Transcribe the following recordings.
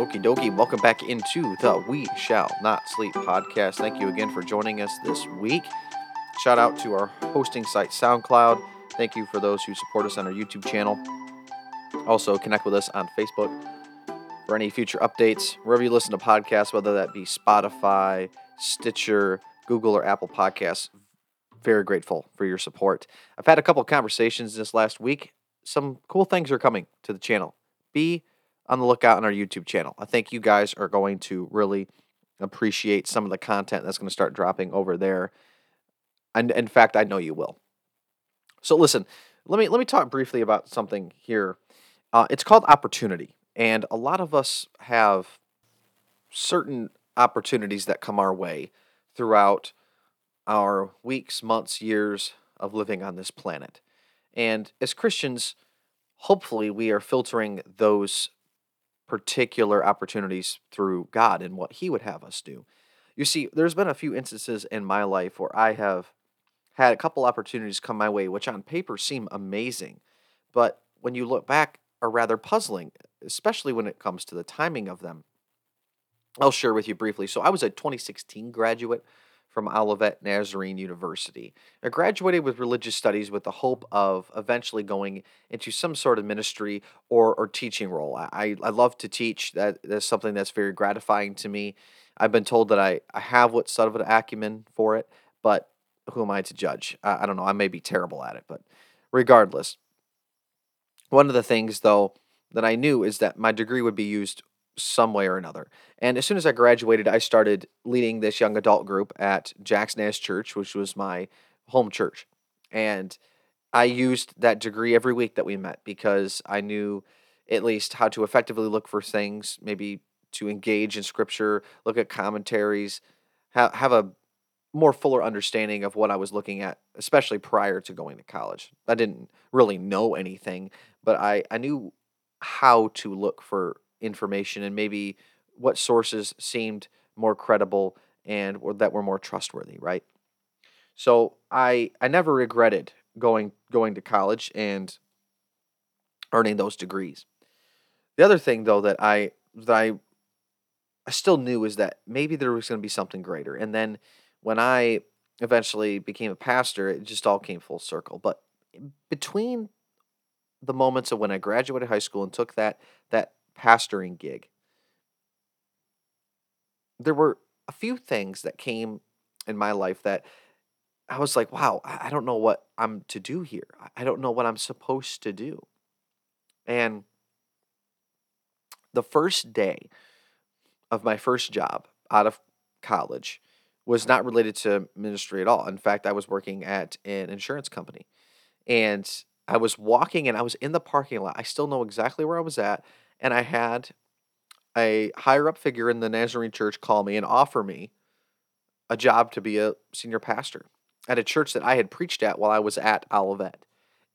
Okie dokie, welcome back into the We Shall Not Sleep podcast. Thank you again for joining us this week. Shout out to our hosting site, SoundCloud. Thank you for those who support us on our YouTube channel. Also, connect with us on Facebook for any future updates. Wherever you listen to podcasts, whether that be Spotify, Stitcher, Google, or Apple Podcasts, very grateful for your support. I've had a couple conversations this last week. Some cool things are coming to the channel. Be on the lookout on our YouTube channel. I think you guys are going to really appreciate some of the content that's going to start dropping over there. And in fact, I know you will. So listen, let me let me talk briefly about something here. Uh, it's called opportunity, and a lot of us have certain opportunities that come our way throughout our weeks, months, years of living on this planet. And as Christians, hopefully we are filtering those particular opportunities through God and what He would have us do. You see, there's been a few instances in my life where I have had a couple opportunities come my way, which on paper seem amazing, but when you look back, are rather puzzling, especially when it comes to the timing of them. I'll share with you briefly. So, I was a 2016 graduate from Olivet Nazarene University. I graduated with religious studies with the hope of eventually going into some sort of ministry or, or teaching role. I, I love to teach. That, that's something that's very gratifying to me. I've been told that I, I have what sort of an acumen for it, but who am I to judge? I, I don't know. I may be terrible at it, but regardless. One of the things, though, that I knew is that my degree would be used some way or another. And as soon as I graduated, I started leading this young adult group at Jackson Nash Church, which was my home church. And I used that degree every week that we met because I knew at least how to effectively look for things, maybe to engage in scripture, look at commentaries, have, have a more fuller understanding of what I was looking at, especially prior to going to college. I didn't really know anything, but I, I knew how to look for information and maybe what sources seemed more credible and or that were more trustworthy, right? So I I never regretted going going to college and earning those degrees. The other thing though that I that I I still knew is that maybe there was going to be something greater. And then when I eventually became a pastor, it just all came full circle. But between the moments of when I graduated high school and took that that pastoring gig, there were a few things that came in my life that I was like, wow, I don't know what I'm to do here. I don't know what I'm supposed to do. And the first day of my first job out of college was not related to ministry at all. In fact, I was working at an insurance company. And I was walking and I was in the parking lot. I still know exactly where I was at and I had a higher up figure in the Nazarene church call me and offer me a job to be a senior pastor at a church that I had preached at while I was at Olivet.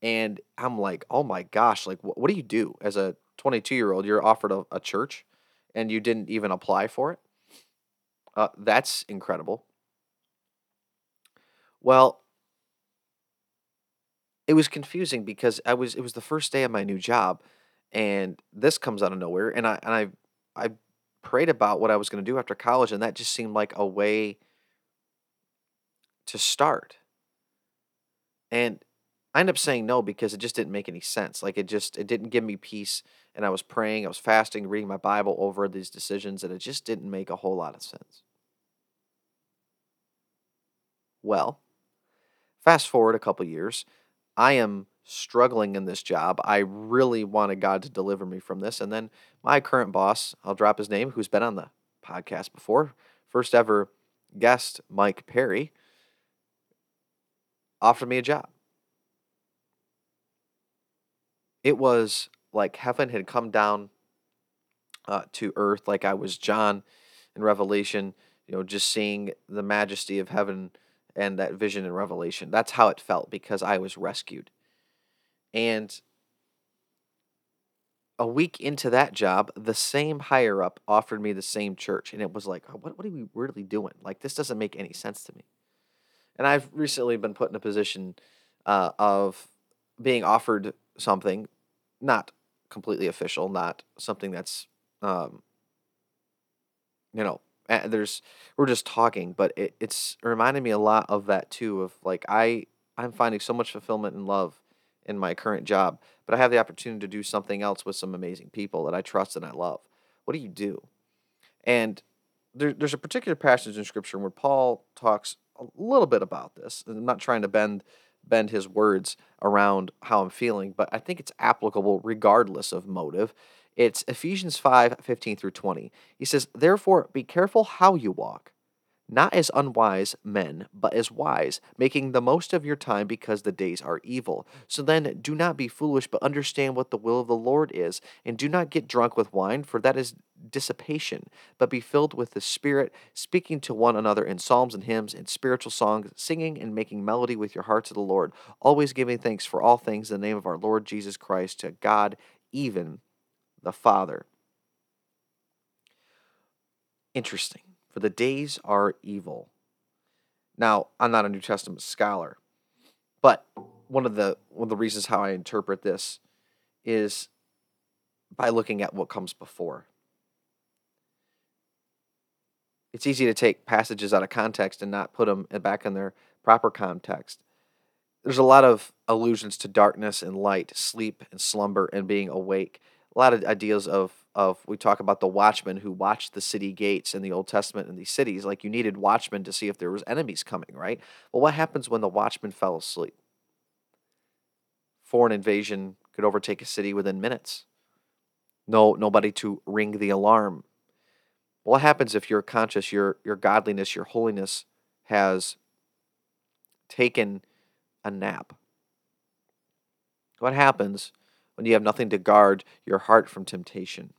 And I'm like, oh my gosh, like, what, what do you do as a 22 year old? You're offered a, a, church and you didn't even apply for it? Uh, that's incredible. Well, it was confusing because I was it was the first day of my new job and this comes out of nowhere and I and I I prayed about what I was going to do after college and that just seemed like a way to start. And I ended up saying no because it just didn't make any sense. Like it just it didn't give me peace and I was praying, I was fasting, reading my Bible over these decisions and it just didn't make a whole lot of sense. Well, fast forward a couple years, I am struggling in this job. I really wanted God to deliver me from this. And then my current boss, I'll drop his name, who's been on the podcast before, first ever guest, Mike Perry, offered me a job. It was like heaven had come down uh, to earth, like I was John in Revelation, you know, just seeing the majesty of heaven and that vision and Revelation. That's how it felt because I was rescued. And a week into that job, the same higher up offered me the same church. And it was like, what, what are we really doing? Like, this doesn't make any sense to me. And I've recently been put in a position uh, of being offered something, not completely official, not something that's um, you know, there's we're just talking, but it, it's reminding me a lot of that too. Of like I I'm finding so much fulfillment and love in my current job, but I have the opportunity to do something else with some amazing people that I trust and I love. What do you do? And there, there's a particular passage in Scripture where Paul talks a little bit about this. I'm not trying to bend bend his words around how I'm feeling, but I think it's applicable regardless of motive. It's Ephesians 5 15 through 20. He says, Therefore, be careful how you walk not as unwise men, but as wise, making the most of your time because the days are evil. So then, do not be foolish, but understand what the will of the Lord is. And do not get drunk with wine, for that is dissipation, but be filled with the Spirit, speaking to one another in psalms and hymns and spiritual songs, singing and making melody with your heart to the Lord, always giving thanks for all things in the name of our Lord Jesus Christ to God, even the Father. Interesting for the days are evil. Now, I'm not a New Testament scholar, but one of the one of the reasons how I interpret this is by looking at what comes before. It's easy to take passages out of context and not put them back in their proper context. There's a lot of allusions to darkness and light, sleep and slumber and being awake. A lot of ideas of of we talk about the watchmen who watched the city gates in the Old Testament in these cities. Like you needed watchmen to see if there was enemies coming, right? Well, what happens when the watchman fell asleep? Foreign invasion could overtake a city within minutes. No, nobody to ring the alarm. What happens if your conscious, your your godliness, your holiness has taken a nap? What happens when you have nothing to guard your heart from temptation?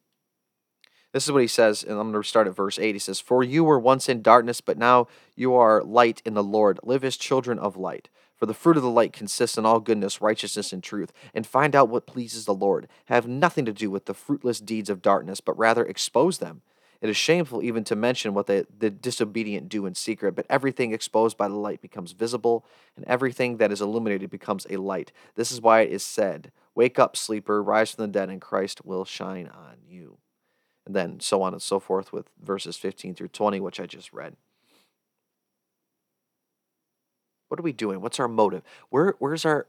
This is what he says, and I'm going to start at verse 8. He says, For you were once in darkness, but now you are light in the Lord. Live as children of light. For the fruit of the light consists in all goodness, righteousness, and truth. And find out what pleases the Lord. Have nothing to do with the fruitless deeds of darkness, but rather expose them. It is shameful even to mention what the, the disobedient do in secret, but everything exposed by the light becomes visible, and everything that is illuminated becomes a light. This is why it is said, Wake up, sleeper, rise from the dead, and Christ will shine on you and then so on and so forth with verses 15 through 20, which I just read. What are we doing? What's our motive? Where, where's our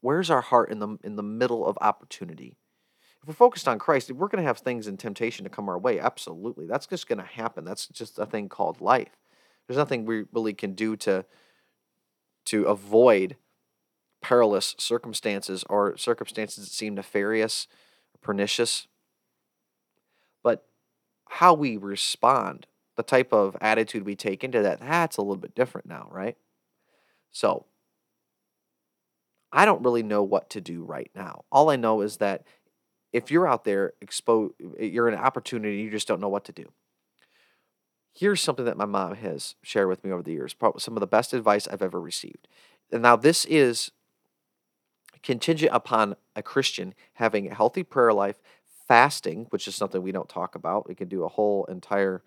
where's our heart in the in the middle of opportunity? If we're focused on Christ, we're going to have things in temptation to come our way. Absolutely, that's just going to happen. That's just a thing called life. There's nothing we really can do to to avoid perilous circumstances or circumstances that seem nefarious, pernicious But how we respond, the type of attitude we take into that, that's a little bit different now, right? So, I don't really know what to do right now. All I know is that if you're out there exposed, you're in an opportunity, you just don't know what to do. Here's something that my mom has shared with me over the years, probably some of the best advice I've ever received. And now this is contingent upon a Christian having a healthy prayer life, fasting, which is something we don't talk about. We could do a whole entire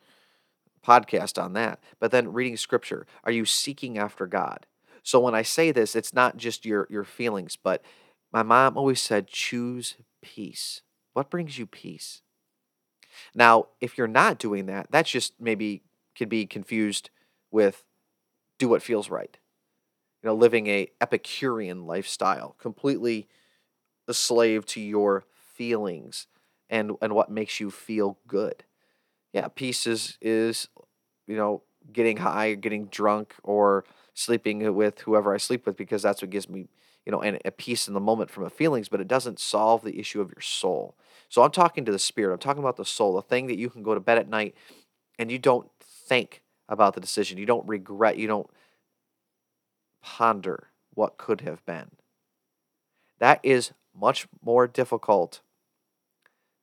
podcast on that. But then reading scripture. Are you seeking after God? So when I say this, it's not just your your feelings, but my mom always said choose peace. What brings you peace? Now, if you're not doing that, that's just maybe could be confused with do what feels right. You know, living a Epicurean lifestyle, completely a slave to your feelings and and what makes you feel good. Yeah, peace is is you know getting high, getting drunk, or sleeping with whoever I sleep with because that's what gives me you know and a peace in the moment from the feelings, but it doesn't solve the issue of your soul. So I'm talking to the spirit. I'm talking about the soul, the thing that you can go to bed at night and you don't think about the decision. You don't regret. You don't ponder what could have been. That is much more difficult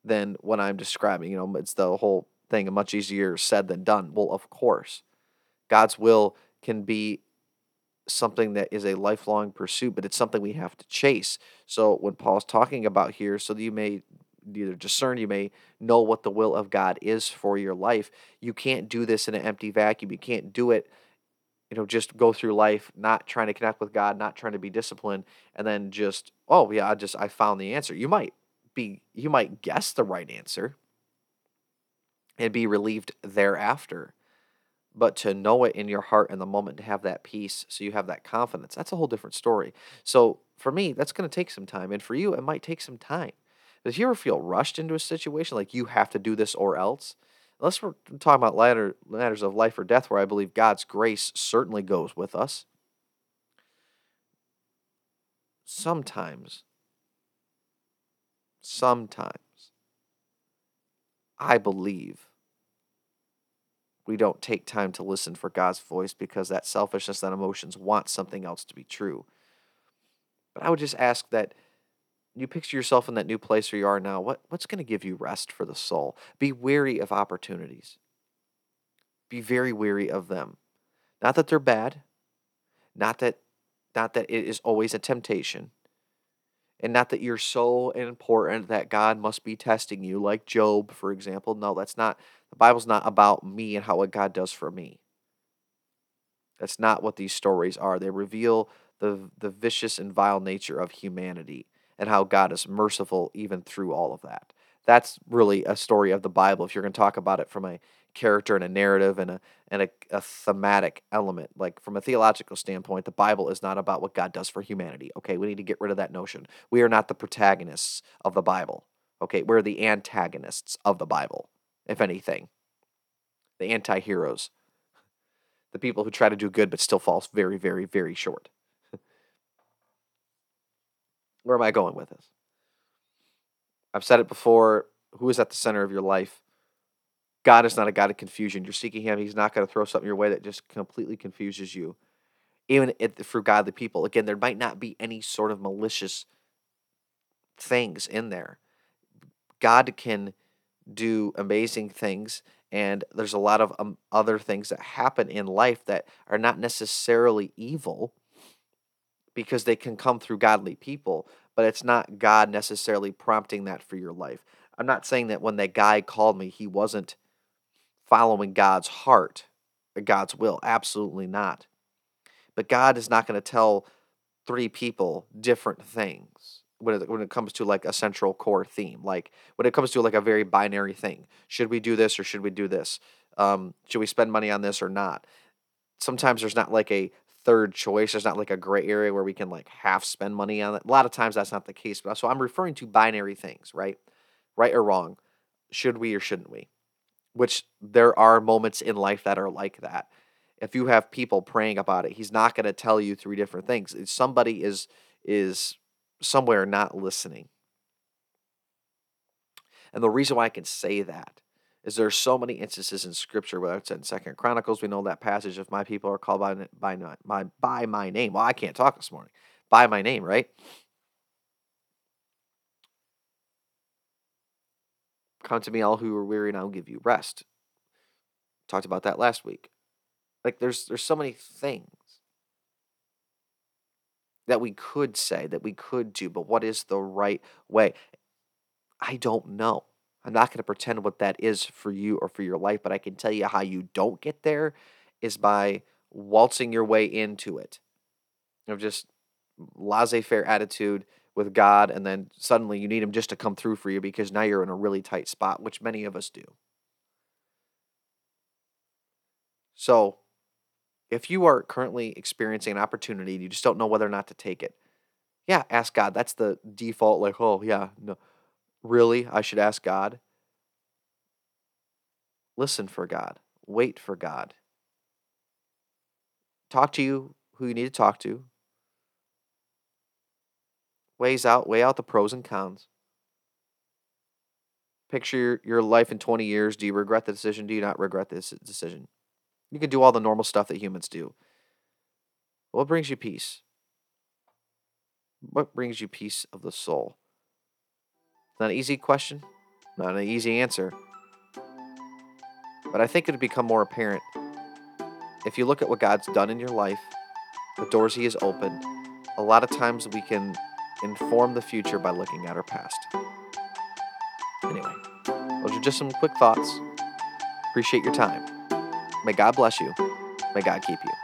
than what I'm describing. You know, it's the whole thing much easier said than done. Well, of course, God's will can be something that is a lifelong pursuit, but it's something we have to chase. So when Paul's talking about here, so that you may either discern, you may know what the will of God is for your life. You can't do this in an empty vacuum. You can't do it, you know, just go through life not trying to connect with God, not trying to be disciplined, and then just, oh yeah, I just I found the answer. You might be you might guess the right answer. and be relieved thereafter. But to know it in your heart in the moment, to have that peace, so you have that confidence, that's a whole different story. So for me, that's going to take some time. And for you, it might take some time. But if you ever feel rushed into a situation like you have to do this or else, unless we're talking about matters of life or death, where I believe God's grace certainly goes with us, sometimes, sometimes, I believe we don't take time to listen for God's voice because that selfishness, that emotions want something else to be true. But I would just ask that you picture yourself in that new place where you are now. What, what's going to give you rest for the soul? Be wary of opportunities. Be very wary of them. Not that they're bad, not that not that it is always a temptation, and not that you're so important that God must be testing you, like Job, for example. No, that's not, the Bible's not about me and how what God does for me. That's not what these stories are. They reveal the, the vicious and vile nature of humanity and how God is merciful even through all of that. That's really a story of the Bible. If you're going to talk about it from a character and a narrative and a and a, a thematic element. Like from a theological standpoint, the Bible is not about what God does for humanity. Okay, we need to get rid of that notion. We are not the protagonists of the Bible. Okay, we're the antagonists of the Bible, if anything. The anti-heroes. The people who try to do good but still falls very, very, very short. Where am I going with this? I've said it before. Who is at the center of your life? God is not a God of confusion. You're seeking Him. He's not going to throw something your way that just completely confuses you. Even for godly people, again, there might not be any sort of malicious things in there. God can do amazing things, and there's a lot of um, other things that happen in life that are not necessarily evil because they can come through godly people, but it's not God necessarily prompting that for your life. I'm not saying that when that guy called me, he wasn't following God's heart, God's will. Absolutely not. But God is not going to tell three people different things when it, when it comes to like a central core theme. Like when it comes to like a very binary thing. Should we do this or should we do this? Um, should we spend money on this or not? Sometimes there's not like a third choice. There's not like a gray area where we can like half spend money on it. A lot of times that's not the case. But so I'm referring to binary things, right? Right or wrong. Should we or shouldn't we? which there are moments in life that are like that. If you have people praying about it, he's not going to tell you three different things. Somebody is is somewhere not listening. And the reason why I can say that is there are so many instances in Scripture, whether it's in Second Chronicles, we know that passage of my people are called by by my by my name. Well, I can't talk this morning. By my name, right? Come to me, all who are weary, and I will give you rest. Talked about that last week. Like there's there's so many things that we could say, that we could do, but what is the right way? I don't know. I'm not going to pretend what that is for you or for your life, but I can tell you how you don't get there is by waltzing your way into it. Of just laissez faire attitude, with God, and then suddenly you need Him just to come through for you because now you're in a really tight spot, which many of us do. So, if you are currently experiencing an opportunity and you just don't know whether or not to take it, yeah, ask God. That's the default, like, oh, yeah, no. Really? I should ask God? Listen for God. Wait for God. Talk to you who you need to talk to weighs out, weigh out the pros and cons. Picture your, life in 20 years. Do you regret the decision? Do you not regret this decision? You can do all the normal stuff that humans do. What brings you peace? What brings you peace of the soul? Not an easy question, not an easy answer. But I think it'd become more apparent if you look at what God's done in your life, the doors He has opened. A lot of times we can inform the future by looking at our past. Anyway, those are just some quick thoughts. Appreciate your time. May God bless you. May God keep you.